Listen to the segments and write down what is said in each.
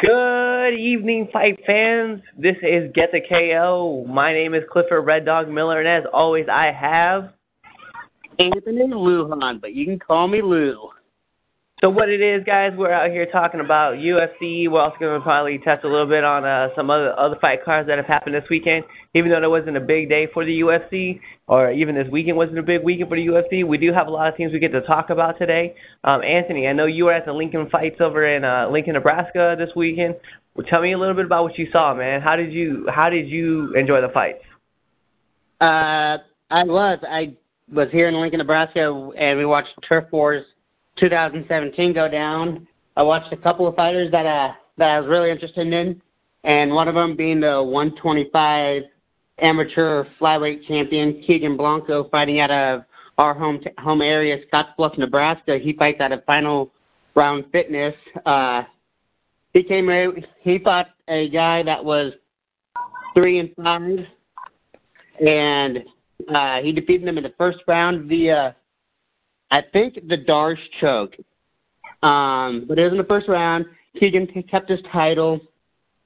Good evening, fight fans. This is Get the KO. My name is Clifford Red Dog Miller, and as always, I have Anthony Lujan, but you can call me Lou. So what it is, guys, we're out here talking about UFC. We're also going to probably touch a little bit on uh, some other other fight cards that have happened this weekend. Even though there wasn't a big day for the UFC, or even this weekend wasn't a big weekend for the UFC, we do have a lot of things we get to talk about today. Um, Anthony, I know you were at the Lincoln fights over in uh, Lincoln, Nebraska this weekend. Well, tell me a little bit about what you saw, man. How did you How did you enjoy the fights? Uh, I was I was here in Lincoln, Nebraska, and we watched Turf Wars 2017 go down. I watched a couple of fighters that uh that I was really interested in, and one of them being the 125 amateur flyweight champion Keegan Blanco, fighting out of our home t- home area, Scottsbluff, Nebraska. He fights out of Final Round Fitness. Uh, he came out. he fought a guy that was three and five, and uh, he defeated him in the first round via I think the Darce choke. Um, but it was in the first round. Keegan kept his title.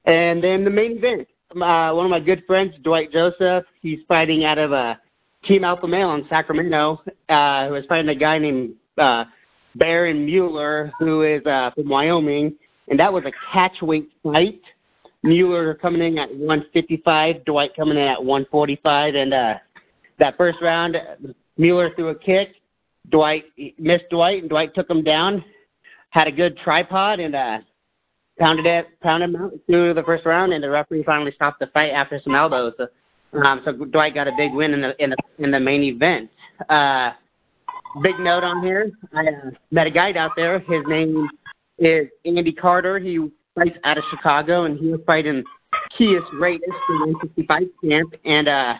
And then the main event, uh, one of my good friends, Dwight Joseph, he's fighting out of a Team Alpha Male in Sacramento, uh, who is fighting a guy named uh, Baron Mueller, who is uh, from Wyoming. And that was a catchweight fight. Mueller coming in at 155, Dwight coming in at 145. And uh, that first round, Mueller threw a kick Dwight missed Dwight, and Dwight took him down. Had a good tripod and uh, pounded it, pounded him out through the first round, and the referee finally stopped the fight after some elbows. So, um, so Dwight got a big win in the in the in the main event. Uh, big note on here. I uh, met a guy out there. His name is Andy Carter. He fights out of Chicago, and he was fighting Kius Reyes, the 165 champ, and uh,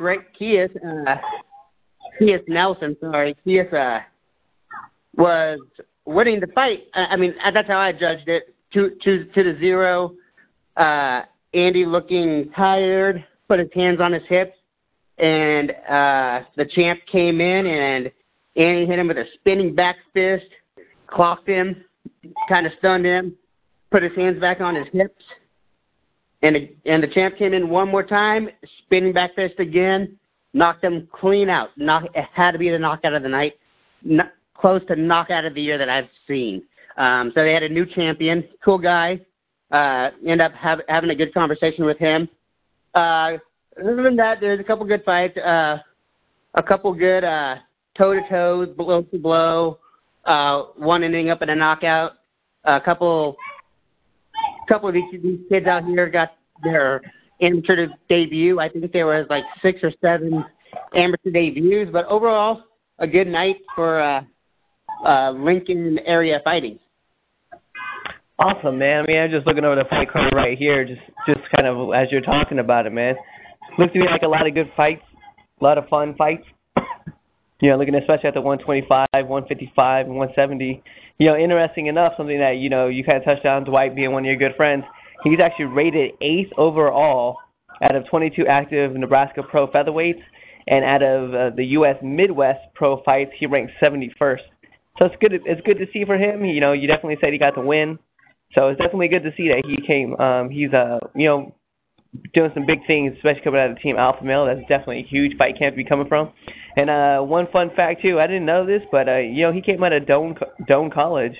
Reyes, Kius, uh, T.S. Nelson, sorry, T.S. Uh, was winning the fight. I mean, that's how I judged it. Two, two to the zero. Uh, Andy looking tired, put his hands on his hips, and uh, the champ came in and Andy hit him with a spinning back fist, clocked him, kind of stunned him, put his hands back on his hips, and and the champ came in one more time, spinning back fist again, knocked them clean out. Knock, it had to be the knockout of the night, no, close to knockout of the year that I've seen. Um, so they had a new champion, cool guy. Uh, end up have, having a good conversation with him. Uh, other than that, there's a couple good fights, uh, a couple good toe to toe, blow to blow. Uh, one ending up in a knockout. A couple, couple of these, these kids out here got their amateur debut. I think there was like six or seven amateur debuts, but overall, a good night for uh, uh, Lincoln area fighting. Awesome, man. I mean, I'm just looking over the fight card right here, just just kind of as you're talking about it, man. Looks to me like a lot of good fights, a lot of fun fights. You know, looking especially at the 125, 155, and 170. You know, interesting enough, something that you know you kind of touched on, Dwight being one of your good friends. He's actually rated eighth overall out of 22 active Nebraska pro featherweights, and out of uh, the U.S. Midwest pro fights, he ranked 71st. So it's good. It's good to see for him. You know, you definitely said he got the win, so it's definitely good to see that he came. Um, he's uh, you know, doing some big things, especially coming out of team Alpha Male. That's definitely a huge fight camp to be coming from. And uh, one fun fact too, I didn't know this, but uh, you know, he came out of Doane Doane College.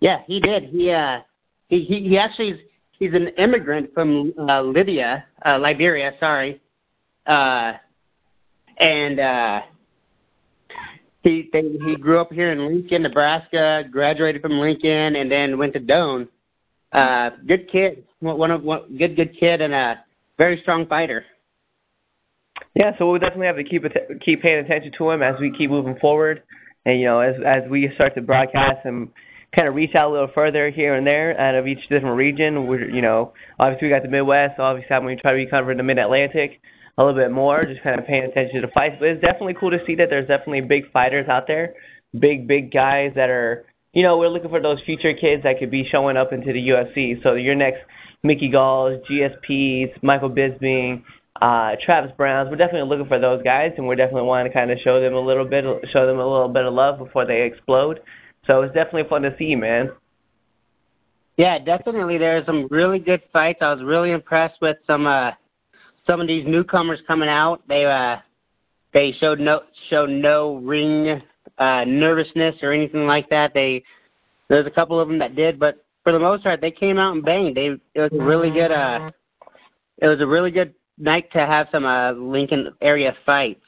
Yeah, he did. He uh he he, he actually is, he's an immigrant from uh, Libya, uh, Liberia, sorry, uh, and uh, he they, he grew up here in Lincoln, Nebraska, graduated from Lincoln, and then went to Doane. Uh, good kid, one of one good good kid, and a very strong fighter. Yeah, so we'll definitely have to keep keep paying attention to him as we keep moving forward, and you know as as we start to broadcast and kind of reach out a little further here and there out of each different region. We're, you know, obviously we got the Midwest. Obviously, I'm going to try to be covering the Mid Atlantic a little bit more, just kind of paying attention to the fights. But it's definitely cool to see that there's definitely big fighters out there, big big guys that are, you know, we're looking for those future kids that could be showing up into the UFC. So your next Mickey Galls, GSPs, Michael Bisping, uh, Travis Browns. We're definitely looking for those guys, and we're definitely wanting to kind of show them a little bit, show them a little bit of love before they explode. So it's definitely fun to see, man. Yeah, definitely. There are some really good fights. I was really impressed with some uh some of these newcomers coming out. They uh they showed no showed no ring uh nervousness or anything like that. They there's a couple of them that did, but for the most part, they came out and banged. They it was a really good uh it was a really good night to have some uh Lincoln area fights.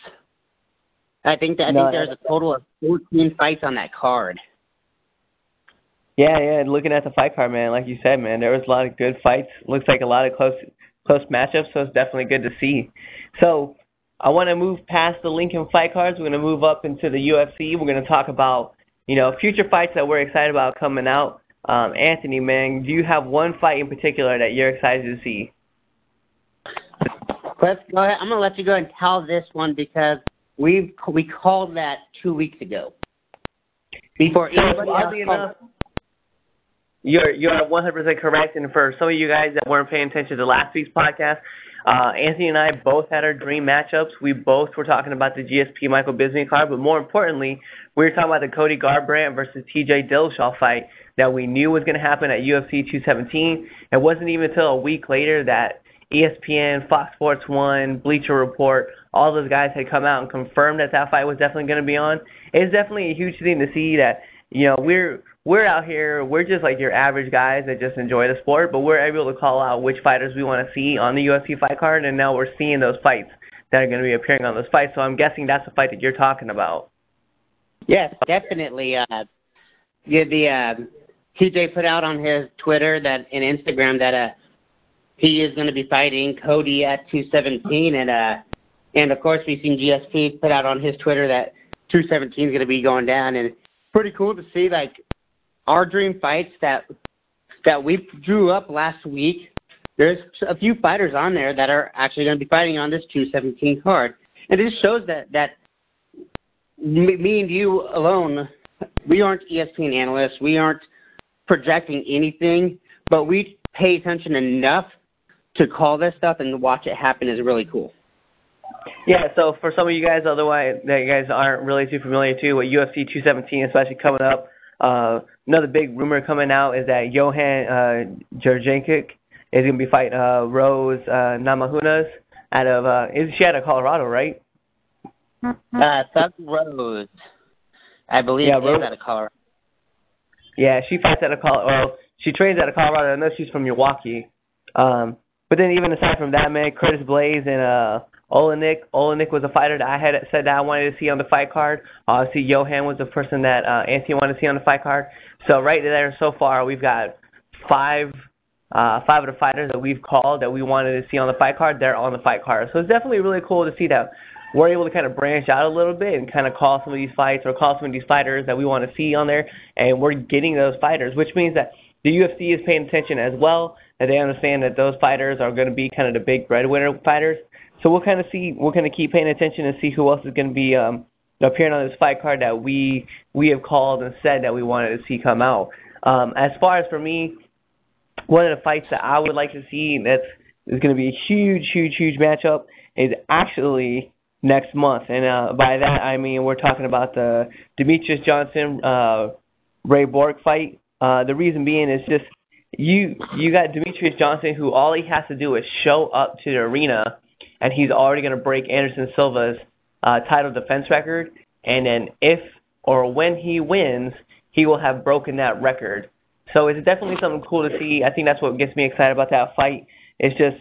I think that I No, think there's a total of 14 fights on that card. Yeah, yeah. Looking at the fight card, man, like you said, man, there was a lot of good fights. Looks like a lot of close close matchups, so it's definitely good to see. So I want to move past the Lincoln fight cards. We're going to move up into the UFC. We're going to talk about you know future fights that we're excited about coming out. Um, Anthony, man, do you have one fight in particular that you're excited to see? Let's go ahead. I'm gonna let you go and tell this one because we've we called that two weeks ago. Before So, anybody else enough, you're you're 100% correct. And for some of you guys that weren't paying attention to last week's podcast, uh, Anthony and I both had our dream matchups. We both were talking about the GSP Michael Bisping card, but more importantly, we were talking about the Cody Garbrandt versus TJ Dillashaw fight that we knew was going to happen at UFC 217. It wasn't even until a week later that ESPN, Fox Sports One, Bleacher Report, all those guys had come out and confirmed that that fight was definitely going to be on. It's definitely a huge thing to see that you know we're we're out here we're just like your average guys that just enjoy the sport, but we're able to call out which fighters we want to see on the UFC fight card, and now we're seeing those fights that are going to be appearing on those fights. So I'm guessing that's the fight that you're talking about. Yes, definitely. Uh, yeah, the uh, TJ put out on his Twitter that and Instagram that uh he is going to be fighting Cody at 217, and uh and of course we've seen GSP put out on his Twitter that 217 is going to be going down, and pretty cool to see like our dream fights that that we drew up last week. There's a few fighters on there that are actually going to be fighting on this 217 card, and it just shows that that me, and you alone, we aren't ESPN analysts. We aren't projecting anything, but we pay attention enough to call this stuff and watch it happen is really cool. Yeah, so for some of you guys, otherwise that you guys aren't really too familiar to with UFC 217, especially coming up, uh, another big rumor coming out is that Johan uh, Jurjankic is going to be fighting uh, Rose uh, Namajunas out of uh, is she out of Colorado, right? Uh, Thug Rose, I believe, Yeah, is Rose- out of Colorado. Yeah, she fights out of Colorado. Well, she trains out of Colorado. I know she's from Milwaukee. Um, but then even aside from that, man, Curtis Blaydes and uh, Oleinik. Oleinik was a fighter that I had said that I wanted to see on the fight card. Obviously, Johan was the person that uh, Anthony wanted to see on the fight card. So right there, so far, we've got five uh, five of the fighters that we've called that we wanted to see on the fight card. They're on the fight card. So it's definitely really cool to see that we're able to kind of branch out a little bit and kind of call some of these fights or call some of these fighters that we want to see on there, and we're getting those fighters, which means that the UFC is paying attention as well, that they understand that those fighters are going to be kind of the big breadwinner fighters. So we'll kind of see, we're going to keep paying attention and see who else is going to be um, appearing on this fight card that we we have called and said that we wanted to see come out. Um, as far as for me, one of the fights that I would like to see that's is going to be a huge, huge, huge matchup is actually next month, and uh, by that I mean we're talking about the Demetrious Johnson uh, Ray Borg fight. Uh, the reason being is just you you got Demetrious Johnson who all he has to do is show up to the arena, and he's already going to break Anderson Silva's uh, title defense record, and then if or when he wins, he will have broken that record. So it's definitely something cool to see. I think that's what gets me excited about that fight. It's just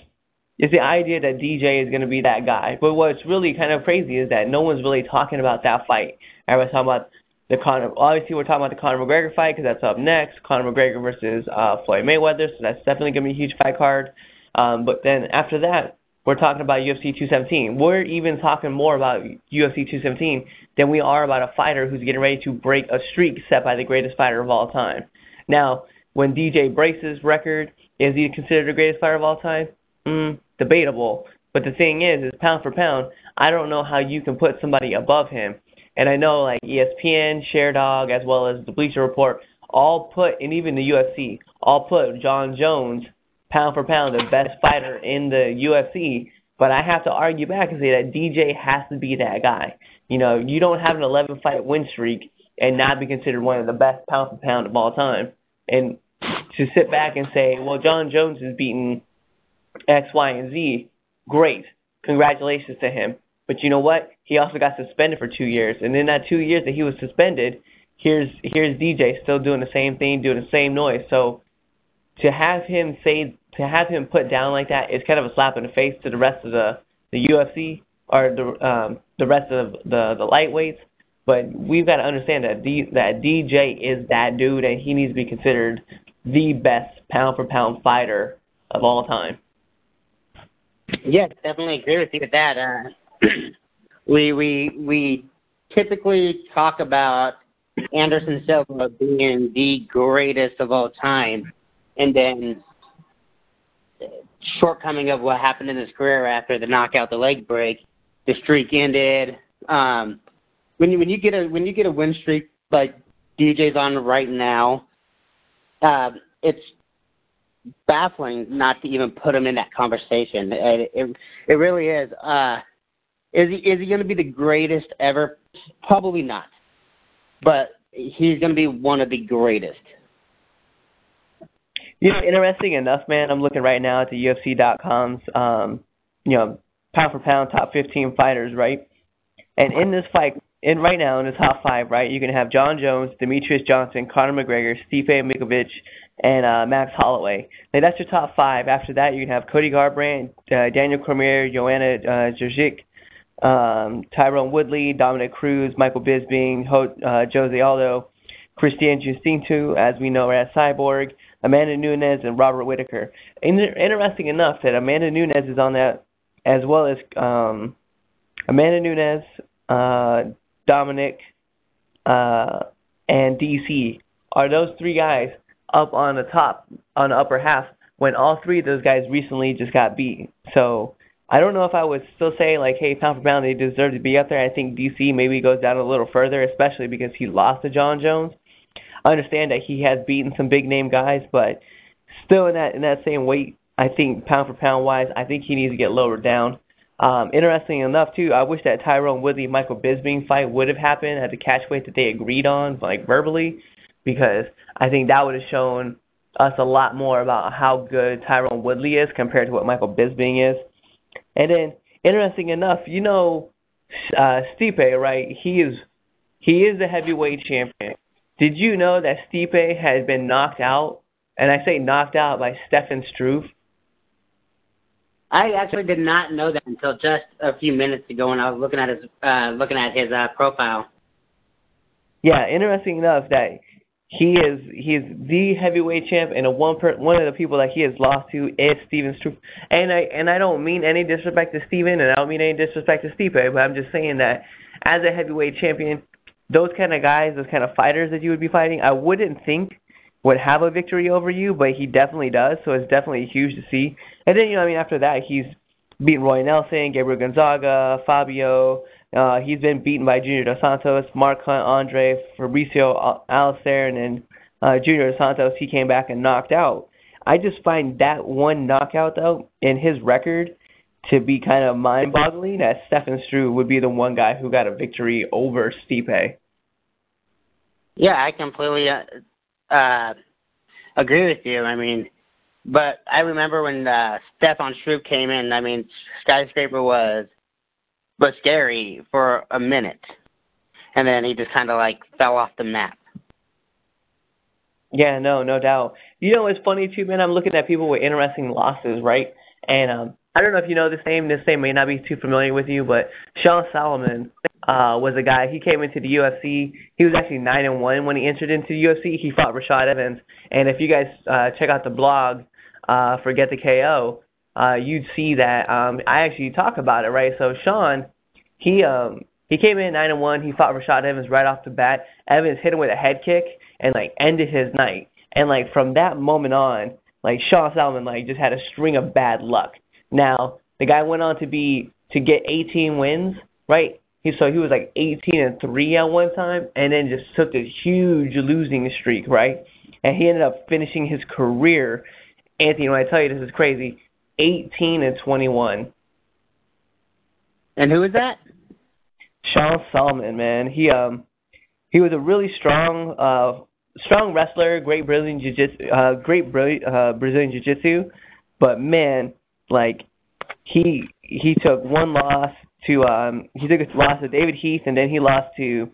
it's the idea that DJ is going to be that guy. But what's really kind of crazy is that no one's really talking about that fight. Everyone's talking about the Conor. Obviously, we're talking about the Conor McGregor fight because that's up next. Conor McGregor versus uh, Floyd Mayweather. So that's definitely going to be a huge fight card. Um, but then after that, we're talking about UFC 217. We're even talking more about UFC 217 than we are about a fighter who's getting ready to break a streak set by the greatest fighter of all time. Now, when DJ his record, is he considered the greatest fighter of all time? Mm, debatable. But the thing is, is pound for pound, I don't know how you can put somebody above him. And I know like ESPN, Sherdog, as well as the Bleacher Report, all put, and even the UFC, all put Jon Jones pound for pound the best fighter in the UFC. But I have to argue back and say that DJ has to be that guy. You know, you don't have an 11 fight win streak and not be considered one of the best pound for pound of all time. And to sit back and say, well, Jon Jones is beating X, Y, and Z. Great, congratulations to him. But you know what? He also got suspended for two years, and in that two years that he was suspended, here's here's DJ still doing the same thing, doing the same noise. So to have him say to have him put down like that is kind of a slap in the face to the rest of the the UFC or the um, the rest of the the lightweights. But we've got to understand that D, that DJ is that dude, and he needs to be considered the best pound for pound fighter of all time. Yes, definitely agree with you with that. Uh, we we we typically talk about Anderson Silva being the greatest of all time, and then shortcoming of what happened in his career after the knockout, the leg break, the streak ended. Um, when you when you get a when you get a win streak like DJ's on right now, uh, it's baffling not to even put him in that conversation. It it, it really is. Uh, is he is he going to be the greatest ever? Probably not, but he's going to be one of the greatest. You know, interesting enough, man. I'm looking right now at the UFC.com's, um, you know, pound for pound top 15 fighters, right? And in this fight, in right now in the top five, right, you can have Jon Jones, Demetrious Johnson, Conor McGregor, Stipe Miocic, and uh, Max Holloway. Now that's your top five. After that, you can have Cody Garbrandt, uh, Daniel Cormier, Joanna uh, Jędrzejczyk, um, Tyron Woodley, Dominick Cruz, Michael Bisping, Ho- uh, Jose Aldo, Christian Jacinto, as we know as Cyborg, Amanda Nunes, and Robert Whitaker. Inter- interesting enough that Amanda Nunes is on that, as well as um, Amanda Nunes, uh, Dominick, uh, and DC. Are those three guys up on the top, on the upper half, when all three of those guys recently just got beat? So I don't know if I would still say like, hey, pound for pound, they deserve to be up there. I think DC maybe goes down a little further, especially because he lost to Jon Jones. I understand that he has beaten some big name guys, but still in that in that same weight, I think pound for pound wise, I think he needs to get lowered down. Um, interesting enough too, I wish that Tyron Woodley Michael Bisping fight would have happened at the catch weight that they agreed on, like verbally, because I think that would have shown us a lot more about how good Tyron Woodley is compared to what Michael Bisping is. And then, interesting enough, you know, uh, Stipe, right? He is he is the heavyweight champion. Did you know that Stipe has been knocked out, and I say knocked out by Stefan Struve? I actually did not know that until just a few minutes ago when I was looking at his uh, looking at his uh, profile. Yeah, interesting enough that he is he is the heavyweight champ, and a one per, one of the people that he has lost to is Steven Struve. And I and I don't mean any disrespect to Steven, and I don't mean any disrespect to Stipe, but I'm just saying that as a heavyweight champion, those kind of guys, those kind of fighters that you would be fighting, I wouldn't think would have a victory over you, but he definitely does. So it's definitely huge to see. And then you know, I mean, after that, he's beaten Roy Nelson, Gabriel Gonzaga, Fabio. Uh, he's been beaten by Junior Dos Santos, Mark Hunt, Andre, Fabricio Alistair, and then uh, Junior Dos Santos. He came back and knocked out. I just find that one knockout though in his record to be kind of mind-boggling. That Stefan Struve would be the one guy who got a victory over Stipe. Yeah, I completely uh, uh, agree with you. I mean, but I remember when uh, Stefan Struve came in. I mean, Skyscraper was was scary for a minute, and then he just kind of like fell off the map. Yeah, no, no doubt. You know, it's funny too, man. I'm looking at people with interesting losses, right? And um, I don't know if you know this name. This name may not be too familiar with you, but Sean Salmon uh, was a guy. He came into the UFC. He was actually nine and one when he entered into the UFC. He fought Rashad Evans, and if you guys uh, check out the blog, uh, Forget the KO, uh, you'd see that um, I actually talk about it, right? So Sean, he um, he came in nine and one. He fought Rashad Evans right off the bat. Evans hit him with a head kick and like ended his night. And like from that moment on, like Sean Salmon like just had a string of bad luck. Now the guy went on to be to get 18 wins, right? He so he was like 18 and three at one time, and then just took this huge losing streak, right? And he ended up finishing his career. Anthony, when I tell you this is crazy, 18 and 21. And who is that? Sean Salmon, man. He um he was a really strong uh strong wrestler, great Brazilian jiu-jitsu, uh, great Bra- uh, Brazilian jiu-jitsu, but man, like he he took one loss to um he took a loss to David Heath and then he lost to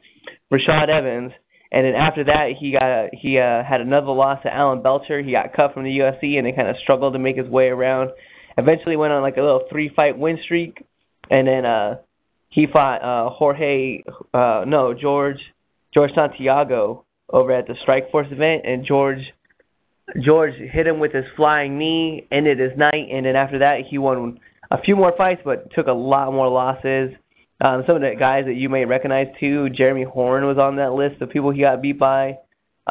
Rashad Evans and then after that he got he uh, had another loss to Alan Belcher. He got cut from the UFC and then kind of struggled to make his way around. Eventually went on like a little three fight win streak and then uh he fought uh Jorge uh no George George Santiago over at the Strikeforce event and George George hit him with his flying knee, ended his night, and then after that he won a few more fights, but took a lot more losses. Um, some of the guys that you may recognize too, Jeremy Horn was on that list of people he got beat by.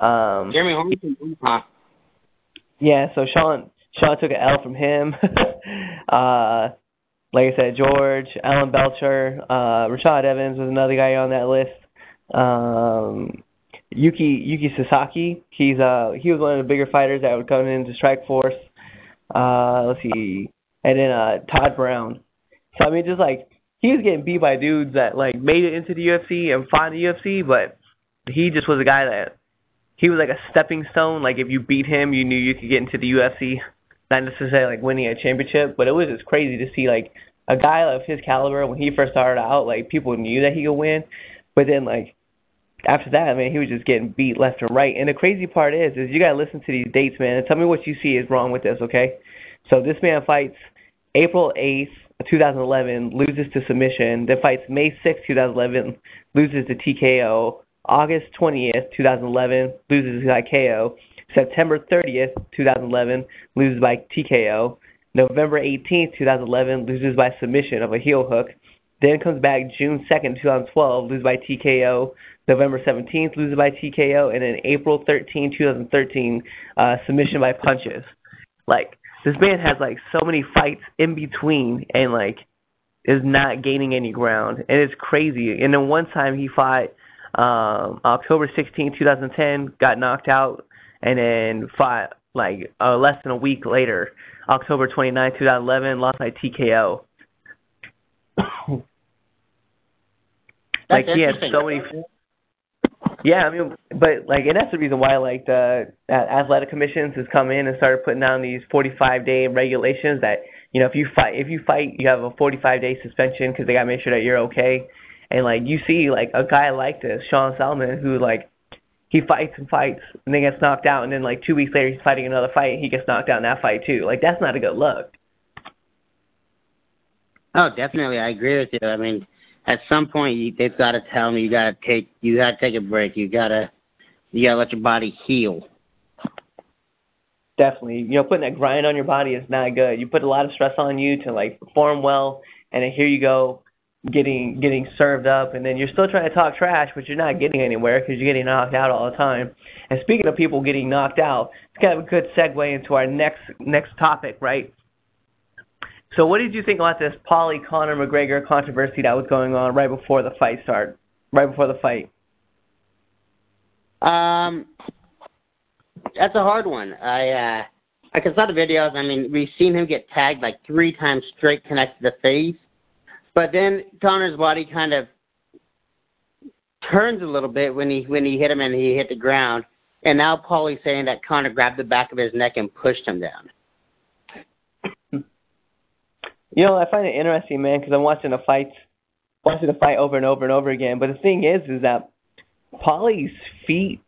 Um, Jeremy Horn, huh? Yeah, so Sean Sean took an L from him. uh, like I said, George, Alan Belcher, uh, Rashad Evans was another guy on that list. Um, Yuki Yuki Sasaki, he's uh he was one of the bigger fighters that would come into Strikeforce. Uh, let's see, and then uh Todd Brown. So I mean, just like he was getting beat by dudes that like made it into the UFC and fought the UFC, but he just was a guy that he was like a stepping stone. Like if you beat him, you knew you could get into the UFC. Not necessarily like winning a championship, but it was just crazy to see like a guy of his caliber when he first started out. Like people knew that he could win, but then like after that, I mean, he was just getting beat left and right. And the crazy part is, is you gotta listen to these dates, man, and tell me what you see is wrong with this, okay? So this man fights April eighth, 2011, loses to submission. Then fights May sixth, 2011, loses to TKO. August 20th, 2011, loses by KO. September 30th, 2011, loses by TKO. November 18th, 2011, loses by submission of a heel hook. Then comes back June 2nd, 2012, loses by TKO. November 17th, loses by TKO. And then April 13, 2013, uh, submission by punches. Like, this man has, like, so many fights in between and, like, is not gaining any ground. And it's crazy. And then one time he fought um, October 16, 2010, got knocked out, and then fought, like, uh, less than a week later, October 29, 2011, lost by TKO. like he had so many. Yeah, I mean, but like, and that's the reason why like the athletic commissions has come in and started putting down these 45 day regulations that you know if you fight if you fight you have a 45 day suspension because they got to make sure that you're okay. And like you see like a guy like this, Sean Salmon, who like he fights and fights and then gets knocked out, and then like two weeks later he's fighting another fight and he gets knocked out in that fight too. Like that's not a good look. Oh, definitely, I agree with you. I mean, at some point you, they've got to tell me you got to take you got to take a break. You got to you got to let your body heal. Definitely, you know, putting that grind on your body is not good. You put a lot of stress on you to like perform well, and then here you go, getting getting served up, and then you're still trying to talk trash, but you're not getting anywhere because you're getting knocked out all the time. And speaking of people getting knocked out, it's kind of a good segue into our next next topic, right? So, what did you think about this Paulie Conor McGregor controversy that was going on right before the fight started? Right before the fight. Um, that's a hard one. I uh, I can saw the videos. I mean, we've seen him get tagged like three times straight, connected to the face, but then Conor's body kind of turns a little bit when he when he hit him and he hit the ground. And now Paulie's saying that Conor grabbed the back of his neck and pushed him down. You know, I find it interesting, man, because I'm watching the fights, watching the fight over and over and over again. But the thing is, is that Paulie's feet,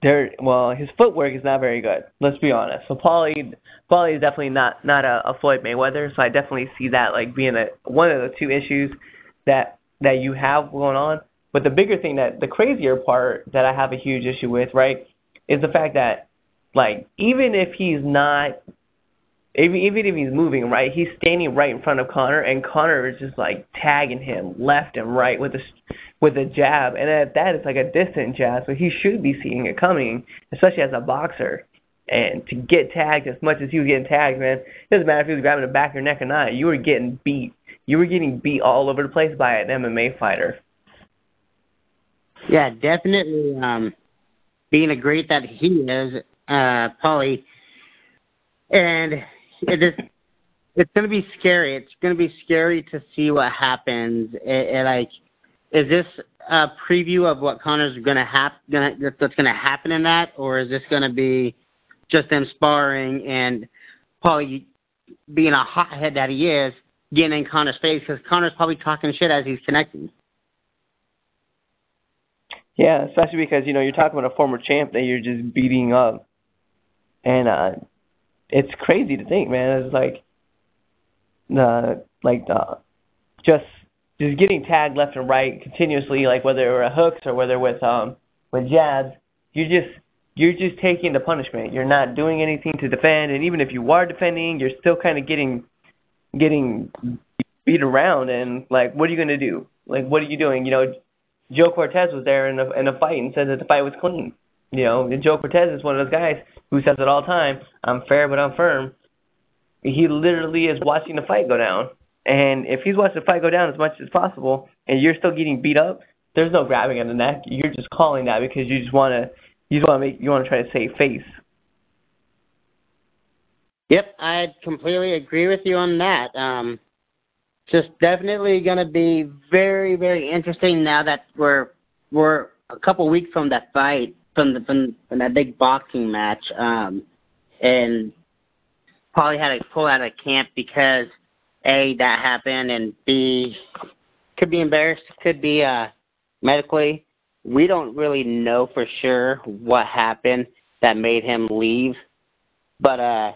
they're well, his footwork is not very good. Let's be honest. So Paulie, Paulie is definitely not not a, a Floyd Mayweather. So I definitely see that like being a one of the two issues that that you have going on. But the bigger thing that the crazier part that I have a huge issue with, right, is the fact that like even if he's not even even if he's moving right, he's standing right in front of Conor, and Conor is just like tagging him left and right with a with a jab, and at that it's like a distant jab, so he should be seeing it coming, especially as a boxer. And to get tagged as much as he was getting tagged, man, it doesn't matter if he was grabbing the back of your neck or not. You were getting beat. You were getting beat all over the place by an MMA fighter. Yeah, definitely. Um, being a great that he is, uh, Paulie, and it is it's going to be scary. It's going to be scary to see what happens. It, it like is this a preview of what Conor's gonna hap gonna that's gonna happen in that, or is this gonna be just them sparring and probably being a hothead that he is, getting in Conor's face because Conor's probably talking shit as he's connecting. Yeah, especially because you know you're talking about a former champ that you're just beating up, and uh, it's crazy to think, man. It's like the like the just just getting tagged left and right continuously, like whether it were hooks or whether with um with jabs, you're just you're just taking the punishment. You're not doing anything to defend, and even if you are defending, you're still kind of getting getting beat around. And like, what are you gonna do? Like, what are you doing? You know, Joe Cortez was there in a in a fight and said that the fight was clean. You know, Joe Cortez is one of those guys who says it all the time. I'm fair, but I'm firm. He literally is watching the fight go down. And if he's watching the fight go down as much as possible, and you're still getting beat up, there's no grabbing on the neck. You're just calling that because you just want to, you just want to make, you want to try to save face. Yep, I completely agree with you on that. Um, just definitely to be very, very interesting now that we're we're a couple weeks from that fight, from the from, from that big boxing match, um, and probably had to pull out of camp because a that happened, and b could be embarrassed, could be uh medically. We don't really know for sure what happened that made him leave, but uh,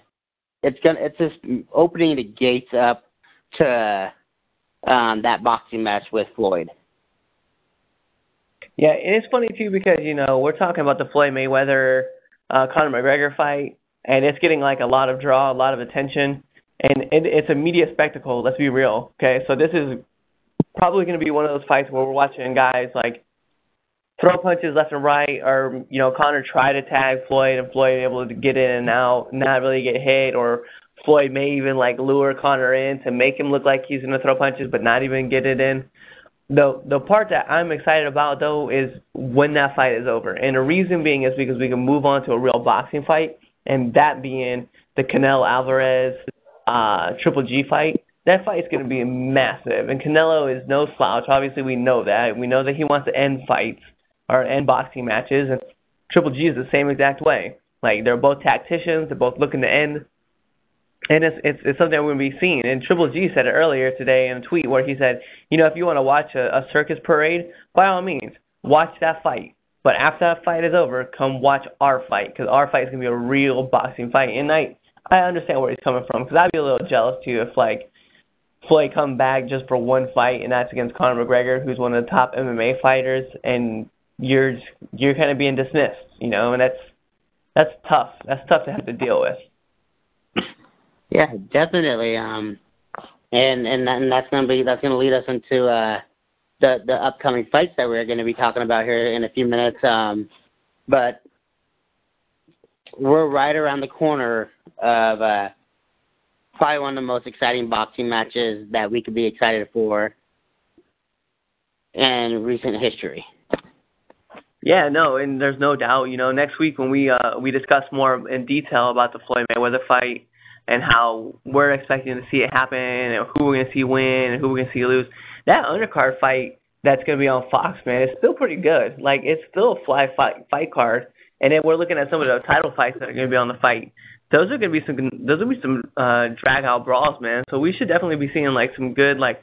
it's gonna it's just opening the gates up to uh, um, that boxing match with Floyd. Yeah, and it's funny too because you know we're talking about the Floyd Mayweather uh, Conor McGregor fight, and it's getting like a lot of draw, a lot of attention, and it, it's a media spectacle. Let's be real, okay? So this is probably going to be one of those fights where we're watching guys like throw punches left and right, or you know Conor try to tag Floyd and Floyd able to get in and out, not really get hit, or Floyd may even like lure Conor in to make him look like he's gonna throw punches but not even get it in. The the part that I'm excited about though is when that fight is over. And the reason being is because we can move on to a real boxing fight and that being the Canelo Alvarez uh Triple G fight. That fight is going to be massive, and Canelo is no slouch. Obviously, we know that. We know that he wants to end fights or end boxing matches, and Triple G is the same exact way. Like they're both tacticians. They're both looking to end and it's it's, it's something that we're going to be seeing. And Triple G said it earlier today in a tweet where he said, you know, if you want to watch a, a circus parade, by all means, watch that fight. But after that fight is over, come watch our fight because our fight is to be a real boxing fight. And I I understand where he's coming from because I'd be a little jealous too if like Floyd come back just for one fight and that's against Conor McGregor, who's one of the top MMA fighters, and you're you're kind of being dismissed, you know, and that's that's tough. That's tough to have to deal with. Yeah, definitely. Um, and and and that's gonna be that's gonna lead us into uh the the upcoming fights that we're gonna be talking about here in a few minutes. Um, but we're right around the corner of uh probably one of the most exciting boxing matches that we could be excited for in recent history. Yeah, no, and there's no doubt. You know, next week when we uh we discuss more in detail about the Floyd Mayweather fight, and how we're expecting to see it happen and who we're going to see win and who we're going to see lose. That undercard fight that's going to be on Fox, man, it's still pretty good. Like, it's still a fly fight, fight card. And then we're looking at some of the title fights that are going to be on the fight. Those are going to be some those will be some uh drag out brawls, man. So we should definitely be seeing like some good like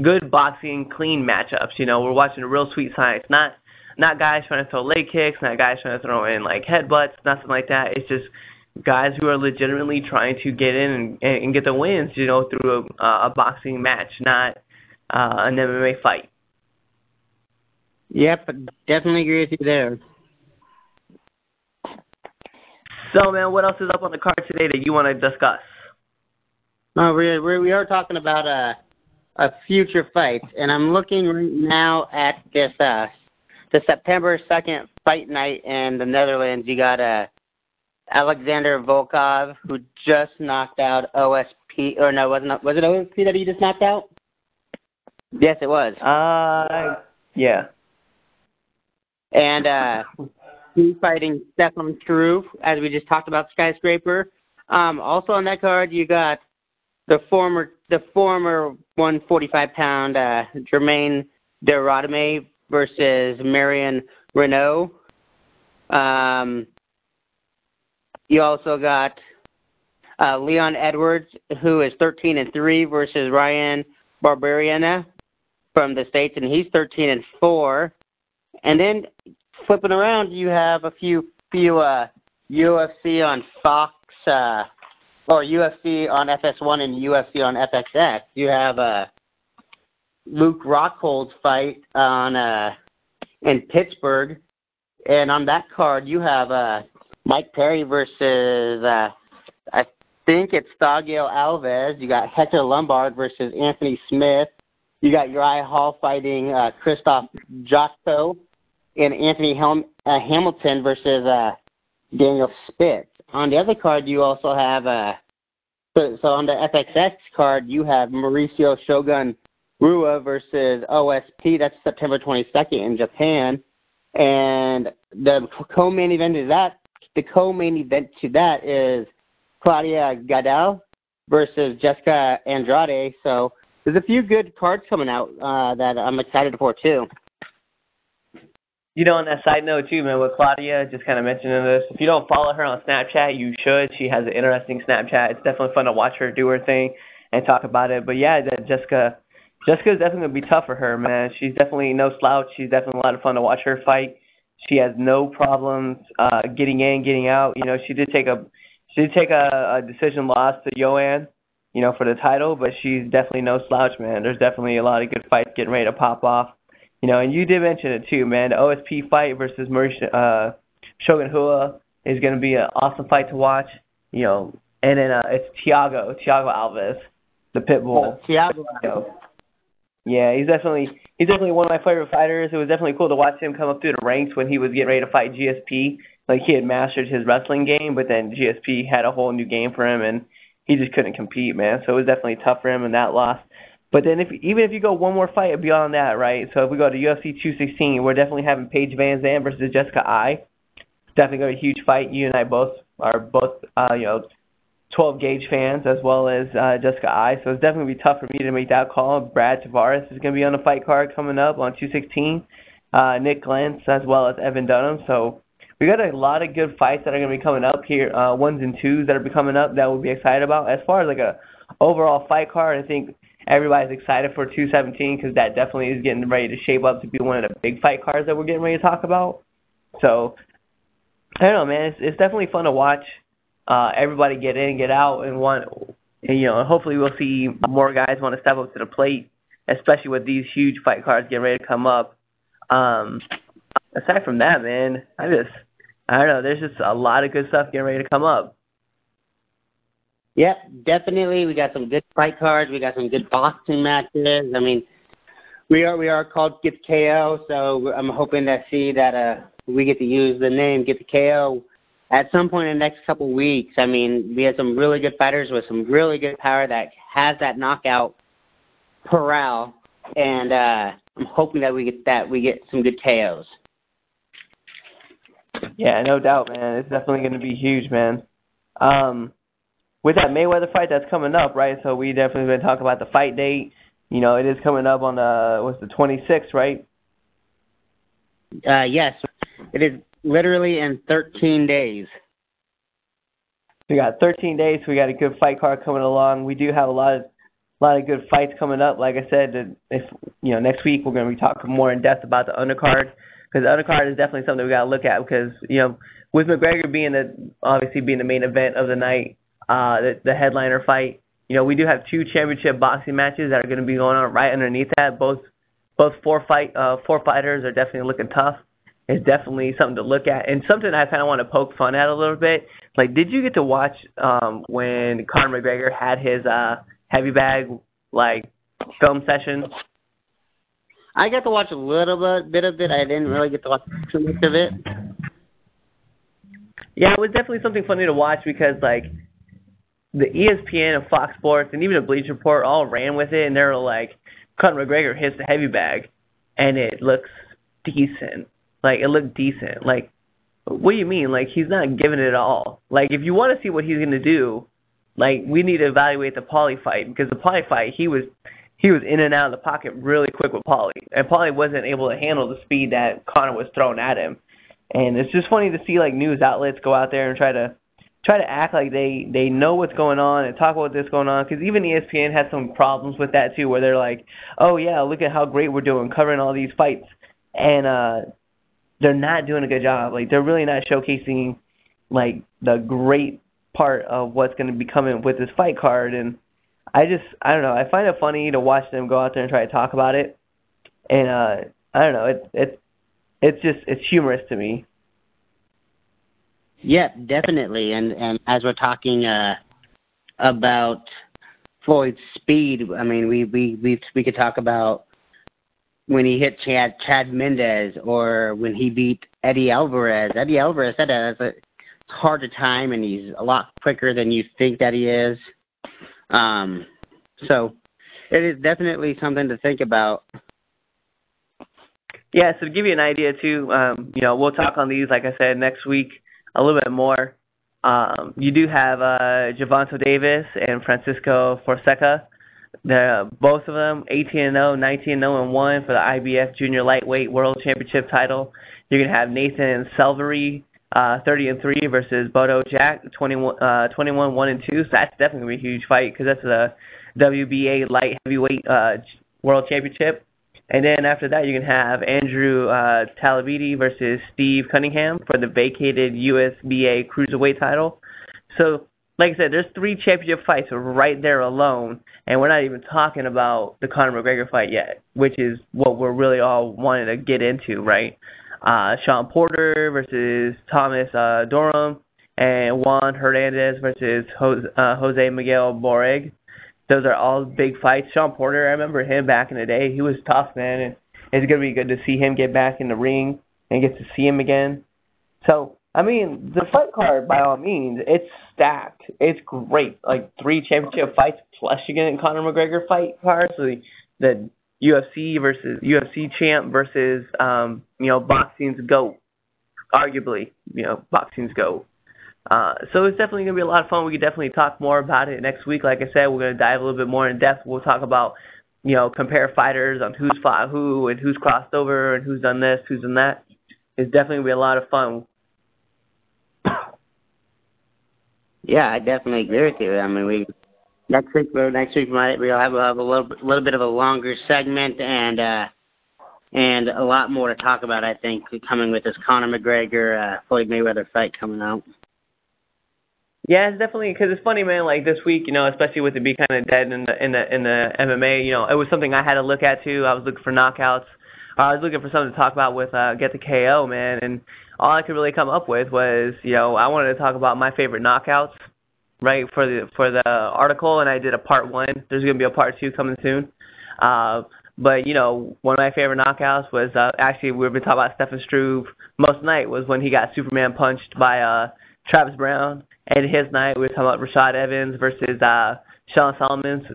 good boxing clean matchups. You know, we're watching a real sweet science, not not guys trying to throw leg kicks, not guys trying to throw in like headbutts, nothing like that. It's just guys who are legitimately trying to get in and, and get the wins, you know, through a, a boxing match, not uh, an MMA fight. Yep, definitely agree with you there. So, man, what else is up on the card today that you want to discuss? No, we we we are talking about a a future fight, and I'm looking right now at this uh the September second fight night in the Netherlands. You got a uh, Alexander Volkov, who just knocked out OSP, or no, wasn't was it OSP that he just knocked out? Yes, it was. Uh, yeah. And uh, he's fighting Stefan Struve, as we just talked about skyscraper. Um, also on that card, you got the former the former 145 pound uh, Jermaine de Randamie versus Marion Reneau. Um, you also got uh, Leon Edwards, who is 13 and three, versus Bryan Barberena from the states, and he's 13 and four. And then flipping around, you have a few few uh, UFC on Fox uh, or UFC on FS1 and UFC on FXX. You have uh, Luke Rockhold's fight on uh, in Pittsburgh, and on that card you have uh, Mike Perry versus uh, I think it's Thiago Alves. You got Hector Lombard versus Anthony Smith. You got Uriah Hall fighting uh, Krzysztof Jotko and Anthony uh, Hamilton versus uh, Daniel Spitz. On the other card, you also have uh, so, so on the FXX card, you have Mauricio Shogun Rua versus OSP. That's September 22nd in Japan, and the co-main event is that the co-main event to that is Claudia Gadelha versus Jessica Andrade. So there's a few good cards coming out uh, that I'm excited for too. You know, on that side note too, man, with Claudia, just kind of mentioning this. If you don't follow her on Snapchat, you should. She has an interesting Snapchat. It's definitely fun to watch her do her thing and talk about it. But yeah, that Jessica, Jessica's definitely gonna be tough for her, man. She's definitely no slouch. She's definitely a lot of fun to watch her fight. She has no problems uh getting in, getting out. You know, she did take a she did take a, a decision loss to Joanne, you know, for the title, but she's definitely no slouch, man. There's definitely a lot of good fights getting ready to pop off. You know, and you did mention it too, man. The OSP fight versus Mauricio, uh, Shogun Hua is going to be an awesome fight to watch. You know, and then uh, it's Thiago, Thiago Alves, the pit bull. Oh, Thiago. You know, yeah, he's definitely he's definitely one of my favorite fighters. It was definitely cool to watch him come up through the ranks when he was getting ready to fight GSP. Like he had mastered his wrestling game, but then GSP had a whole new game for him, and he just couldn't compete, man. So it was definitely tough for him in that loss. But then, if even if you go one more fight beyond that, right? So if we go to UFC 216, we're definitely having Paige VanZant versus Jessica Eye. Definitely going to be a huge fight. You and I both are both, uh, you know, 12 gauge fans as well as uh, Jessica Eye. So it's definitely be tough for me to make that call. Brad Tavares is going to be on the fight card coming up on 216. Uh, Nick Glantz as well as Evan Dunham. So we got a lot of good fights that are going to be coming up here, uh, ones and twos that are be coming up that we'll be excited about. As far as like a overall fight card, I think everybody's excited for 217 because that definitely is getting ready to shape up to be one of the big fight cards that we're getting ready to talk about. So I don't know, man. It's it's definitely fun to watch uh, everybody get in, get out, and want. You know, hopefully we'll see more guys want to step up to the plate, especially with these huge fight cards getting ready to come up. Um, aside from that, man, I just I don't know. There's just a lot of good stuff getting ready to come up. Yep, definitely. We got some good fight cards. We got some good boxing matches. I mean, we are we are called Get the KO, so I'm hoping to see that uh we get to use the name Get the KO at some point in the next couple of weeks. I mean, we have some really good fighters with some really good power that has that knockout corral, and uh I'm hoping that we get that we get some good KOs. Yeah, no doubt, man. It's definitely going to be huge, man. Um, with that Mayweather fight that's coming up, right? So we definitely been talking about the fight date. You know, it is coming up on the what's the 26th, right? Uh, yes, it is literally in 13 days. We got 13 days. We got a good fight card coming along. We do have a lot of a lot of good fights coming up. Like I said, if you know next week we're going to be talking more in depth about the undercard because the undercard is definitely something we got to look at because you know with McGregor being the obviously being the main event of the night, uh, the, the headliner fight. You know, we do have two championship boxing matches that are going to be going on right underneath that. Both both four fight uh, four fighters are definitely looking tough. It's definitely something to look at, and something I kind of want to poke fun at a little bit. Like, did you get to watch um, when Conor McGregor had his uh, heavy bag like film session? I got to watch a little bit, bit of it. I didn't really get to watch too much of it. Yeah, it was definitely something funny to watch because like the ESPN and Fox Sports and even the Bleacher Report all ran with it, and they were like, Conor McGregor hits the heavy bag, and it looks decent. Like it looked decent. Like, what do you mean? Like he's not giving it all. Like if you want to see what he's gonna do, like we need to evaluate the Paulie fight because the Paulie fight he was he was in and out of the pocket really quick with Paulie, and Paulie wasn't able to handle the speed that Conor was throwing at him. And it's just funny to see like news outlets go out there and try to try to act like they they know what's going on and talk about this going on because even ESPN had some problems with that too, where they're like, oh yeah, look at how great we're doing covering all these fights, and uh, they're not doing a good job. Like they're really not showcasing like the great part of what's going to be coming with this fight card. And I just I don't know I find it funny to watch them go out there and try to talk about it. And uh I don't know it it it's just it's humorous to me. Yeah definitely. And and as we're talking uh about Floyd's speed I mean we we we we could talk about when he hit Chad Chad Mendes or when he beat Eddie Alvarez Eddie Alvarez said that a hard to time, and he's a lot quicker than you think that he is. Um, so it is definitely something to think about. Yeah, so to give you an idea too, um, you know, we'll talk on these, like I said, next week a little bit more. Um, you do have uh, Gervonta Davis and Francisco Fonseca. The both of them 18 and 0, 19 0 and 1 for the IBF Junior Lightweight World Championship title. You're gonna have Nathan Cleverly uh, 30 and 3 versus Badou Jack, 21, uh, 21 1 and 2. So that's definitely a huge fight because that's the WBA light heavyweight uh, world championship. And then after that, you can have Andrew uh, versus Steve Cunningham for the vacated USBA cruiserweight title. So, like I said, there's three championship fights right there alone, and we're not even talking about the Conor McGregor fight yet, which is what we're really all wanting to get into, right? uh, Shawn Porter versus Thomas uh, Dulorme, and Juan Hernandez versus Jose, uh, Jose Miguel Borrego. Those are all big fights. Shawn Porter, I remember him back in the day. He was tough, man, and it's gonna be good to see him get back in the ring and get to see him again. So, I mean, the fight card, by all means, it's stacked. It's great. Like three championship fights plus you get a Conor McGregor fight card. So the, the UFC versus UFC champ versus um, you know boxing's goat, arguably you know boxing's goat. Uh, so it's definitely gonna be a lot of fun. We could definitely talk more about it next week. Like I said, we're gonna dive a little bit more in depth. We'll talk about you know compare fighters on who's fought who and who's crossed over and who's done this, who's done that. It's definitely gonna be a lot of fun. Yeah, I definitely agree with you. I mean, we next week next week might we'll have, we'll have a little little bit of a longer segment and uh and a lot more to talk about I think coming with this Conor McGregor uh, Floyd Mayweather fight coming out. Yeah, it's definitely because it's funny, man. Like this week, you know, especially with it being kind of dead in the in the in the MMA, you know, it was something I had to look at too. I was looking for knockouts. I was looking for something to talk about with uh, Get the KO, man, and all I could really come up with was, you know, I wanted to talk about my favorite knockouts right for the for the article, and I did a part one. There's gonna be a part two coming soon. Uh, but you know, one of my favorite knockouts was uh, actually we've been talking about Stefan Struve most night was when he got Superman punched by uh, Travis Browne, and his night we were talking about Rashad Evans versus uh, Sean Salmon's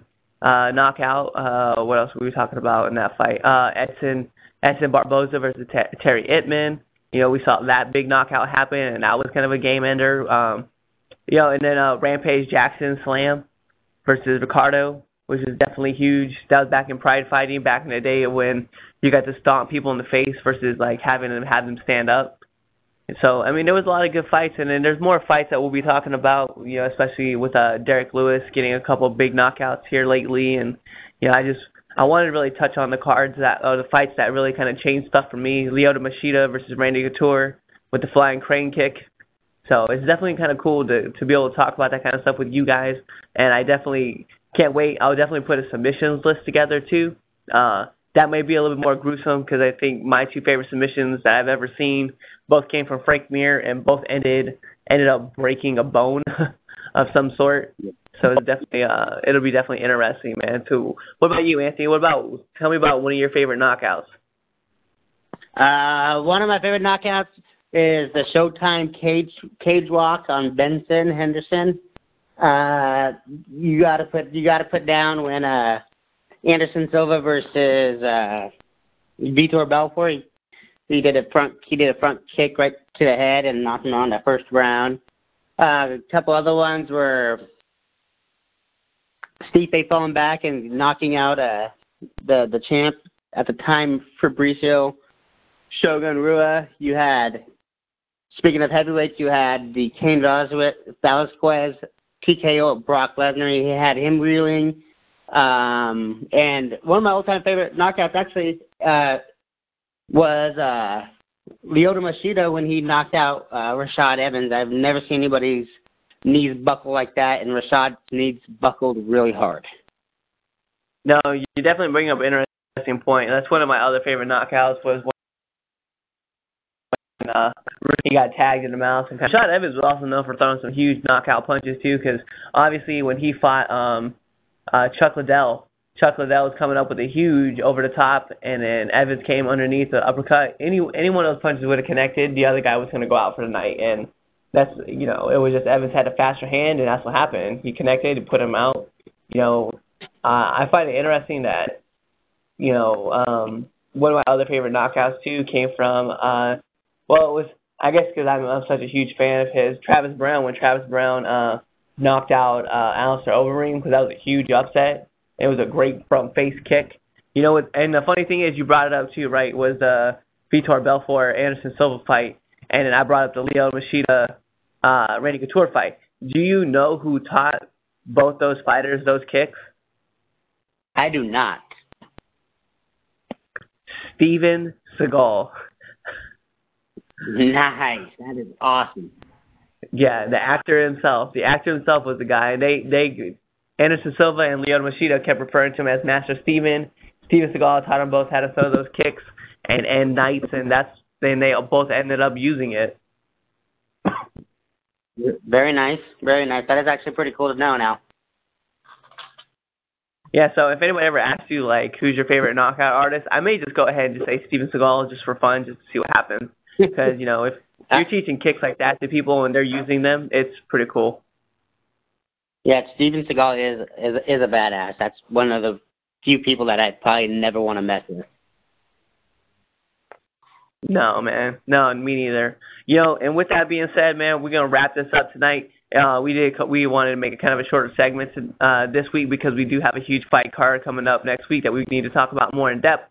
uh, knockout. Uh, what else were we talking about in that fight? Uh, Edson Edson Barboza versus Terry Etim. You know, we saw that big knockout happen, and that was kind of a game ender. Um, you know, and then uh, Rampage Jackson Slam versus Ricardo, which is definitely huge. That was back in Pride Fighting back in the day when you got to stomp people in the face versus like having them have them stand up. So I mean, there was a lot of good fights, and then there's more fights that we'll be talking about. You know, especially with uh, Derrick Lewis getting a couple of big knockouts here lately, and you know, I just I wanted to really touch on the cards that uh, the fights that really kind of changed stuff for me. Lyoto Machida versus Randy Couture with the flying crane kick. So it's definitely kind of cool to to be able to talk about that kind of stuff with you guys, and I definitely can't wait. I'll definitely put a submissions list together too. Uh, that may be a little bit more gruesome because I think my two favorite submissions that I've ever seen both came from Frank Mir and both ended ended up breaking a bone of some sort. So it's definitely uh it'll be definitely interesting, man. Too. What about you, Anthony? What about tell me about one of your favorite knockouts? Uh, one of my favorite knockouts is the Showtime cage cage walk on Benson Henderson. Uh, you gotta put you gotta put down when uh Anderson Silva versus uh Vitor Belfort. He, he did a front he did a front kick right to the head and knocked him on the first round. Uh, a couple other ones were Stipe falling back and knocking out uh the the champ at the time, Fabricio Shogun Rua. You had, speaking of heavyweights, you had the Cain Velasquez TKO Brock Lesnar. You had him reeling. Um, and one of my all-time favorite knockouts actually uh, was uh, Lyoto Machida when he knocked out uh, Rashad Evans. I've never seen anybody's knees buckle like that, and Rashad's knees buckled really hard. No, you definitely bring up an interesting point. That's one of my other favorite knockouts was when uh, he got tagged in the mouth. And Rashad Evans was also known for throwing some huge knockout punches too, because obviously when he fought um, uh, Chuck Liddell, Chuck Liddell was coming up with a huge over the top, and then Evans came underneath the uppercut. Any any one of those punches would have connected, the other guy was going to go out for the night. And that's you know it was just Evans had a faster hand, and that's what happened. He connected, he put him out. You know, uh, I find it interesting that you know um, one of my other favorite knockouts too came from uh, well it was I guess because I'm, I'm such a huge fan of his Travis Browne when Travis Browne uh, knocked out uh, Alistair Overeem because that was a huge upset it was a great front face kick. You know, and the funny thing is, you brought it up too, right? Was the Vitor Belfort Anderson Silva fight, and then I brought up the Leo Machida uh, Randy Couture fight. Do you know who taught both those fighters those kicks? I do not. Steven Seagal. Nice. That is awesome. Yeah, the actor himself. The actor himself was the guy. They they Anderson Silva and Lyoto Machida kept referring to him as Master Steven. Steven Seagal taught them both how to throw those kicks and end nights, and that's then they both ended up using it. Very nice, very nice. That is actually pretty cool to know now. Yeah, so if anyone ever asks you like who's your favorite knockout artist, I may just go ahead and just say Steven Seagal just for fun, just to see what happens. Because you know if you're teaching kicks like that to people and they're using them, it's pretty cool. Yeah, Steven Seagal is is is a badass. That's one of the few people that I probably never want to mess with. No, man. No, me neither. You know, and with that being said, man, we're gonna wrap this up tonight. Uh, we did. We wanted to make a kind of a shorter segment uh, this week because we do have a huge fight card coming up next week that we need to talk about more in depth.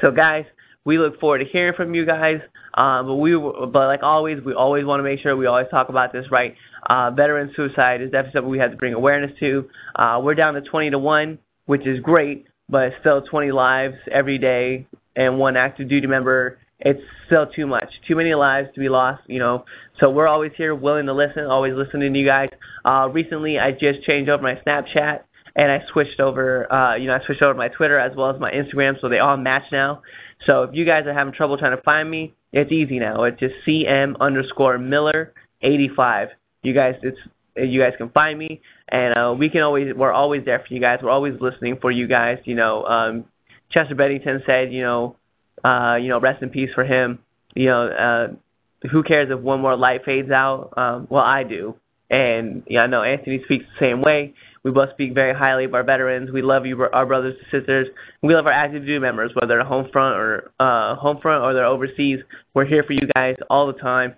So, guys, we look forward to hearing from you guys. Uh, but we, but like always, we always want to make sure we always talk about this right. Uh, veteran suicide is definitely something we have to bring awareness to. Uh, we're down to 20 to one, which is great, but still 20 lives every day and one active duty member. It's still too much, too many lives to be lost, you know. So we're always here, willing to listen, always listening to you guys. Uh, recently, I just changed over my Snapchat and I switched over, uh, you know, I switched over my Twitter as well as my Instagram, so they all match now. So if you guys are having trouble trying to find me, it's easy now. It's just CM underscore Miller 85. You guys, it's you guys can find me, and uh, we can always we're always there for you guys. We're always listening for you guys. You know, um, Chester Bennington said, you know, uh, you know, rest in peace for him. You know, uh, who cares if one more light fades out? Um, well, I do, and yeah, I know Anthony speaks the same way. We both speak very highly of our veterans. We love you, our brothers and sisters. We love our active duty members, whether they're home front or uh, home front or they're overseas. We're here for you guys all the time.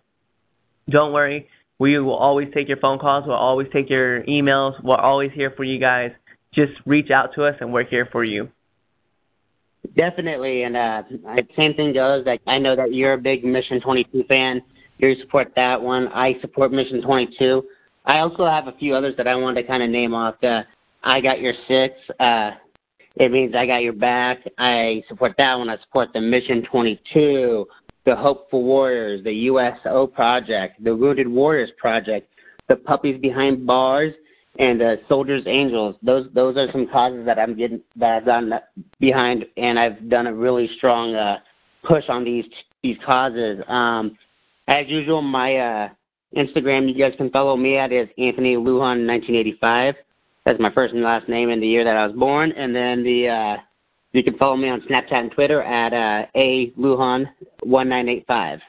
Don't worry, we will always take your phone calls. We'll always take your emails. We're always here for you guys. Just reach out to us, and we're here for you. Definitely, and uh, same thing goes. Like I know that you're a big Mission 22 fan. You support that one. I support Mission 22. I also have a few others that I wanted to kind of name off. The I got your six. Uh, it means I got your back. I support that one. I support the Mission 22, the Hopeful Warriors, the USO Project, the Wounded Warriors Project, the Puppies Behind Bars, and uh, Soldiers Angels. Those those are some causes that I'm getting that I've done behind, and I've done a really strong uh, push on these these causes. Um, as usual, my uh, Instagram you guys can follow me at is Anthony Lujan 1985. That's my first and last name and the year that I was born. And then the uh, you can follow me on Snapchat and Twitter at uh, a Lujan 1985.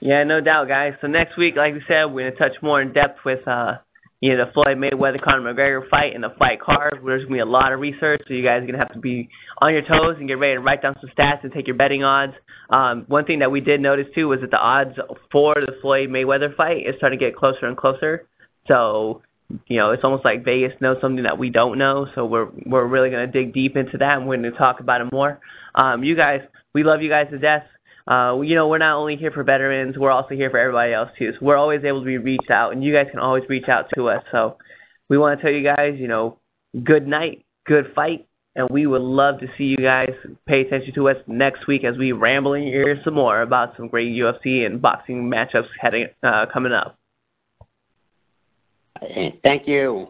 Yeah, no doubt, guys. So next week, like we said, we're gonna touch more in depth with uh, you know, the Floyd Mayweather Conor McGregor fight and the fight card. There's gonna be a lot of research, so you guys are gonna have to be on your toes and get ready to write down some stats and take your betting odds. Um, one thing that we did notice too was that the odds for the Floyd Mayweather fight is starting to get closer and closer. So you know, it's almost like Vegas knows something that we don't know. So we're we're really gonna dig deep into that, and we're gonna talk about it more. Um, you guys, we love you guys to death. Uh, you know, we're not only here for veterans, we're also here for everybody else too. So we're always able to be reached out, and you guys can always reach out to us. So we want to tell you guys, you know, good night, good fight, and we would love to see you guys pay attention to us next week as we ramble in your ears some more about some great UFC and boxing matchups heading uh, coming up. Thank you.